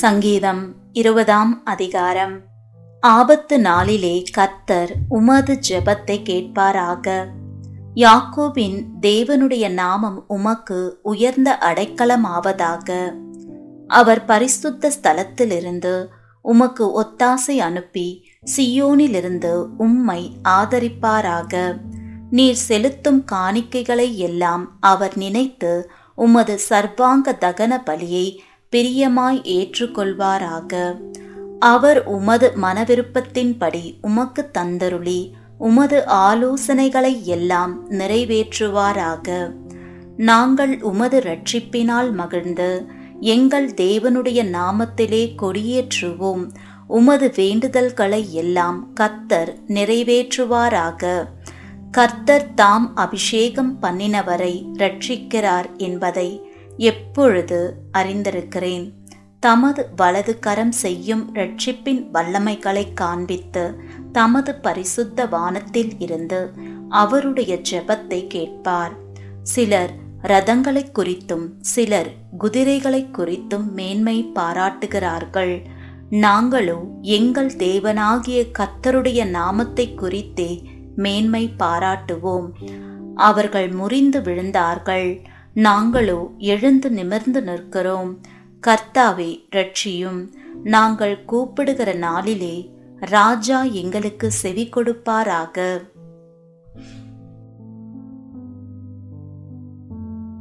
சங்கீதம் இருபதாம் அதிகாரம். ஆபத்து நாளிலே கர்த்தர் உமது ஜெபத்தை கேட்பாராக. யாக்கோபின் தேவனுடைய நாமம் உமக்கு உயர்ந்த அடைக்கலமாவதாக. அவர் பரிசுத்த ஸ்தலத்திலிருந்து உமக்கு ஒத்தாசை அனுப்பி சியோனிலிருந்து உம்மை ஆதரிப்பாராக. நீர் செலுத்தும் காணிக்கைகளை எல்லாம் அவர் நினைத்து உமது சர்வாங்க தகன பலியை பிரியமாய் ஏற்றுக்கொள்வாராக. அவர் உமது மனவிருப்பத்தின்படி உமக்கு தந்தருளி உமது ஆலோசனைகளை எல்லாம் நிறைவேற்றுவாராக. நாங்கள் உமது ரட்சிப்பினால் மகிழ்ந்து எங்கள் தேவனுடைய நாமத்திலே கொடியேற்றுவோம். உமது வேண்டுதல்களை எல்லாம் கர்த்தர் நிறைவேற்றுவாராக. கர்த்தர் தாம் அபிஷேகம் பண்ணினவரை ரட்சிக்கிறார் என்பதை எப்பொழுது அறிந்திருக்கிறேன்? தமது வலது கரம் செய்யும் ரட்சிப்பின் வல்லமைகளை காண்பித்து தமது பரிசுத்த வானத்தில் இருந்து அவருடைய ஜெபத்தை கேட்பார். சிலர் ரதங்களை குறித்தும் சிலர் குதிரைகளை குறித்தும் மேன்மை பாராட்டுகிறார்கள். நாங்களோ எங்கள் தேவனாகிய கர்த்தருடைய நாமத்தை குறித்தே மேன்மை பாராட்டுவோம். அவர்கள் முறிந்து விழுந்தார்கள். நாங்களோ எழுந்து நிமிர்ந்து நிற்கிறோம். கர்த்தாவே ரட்சியும் நாங்கள் கூப்பிடுகிற நாளிலே ராஜா எங்களுக்கு செவி கொடுப்பாராக.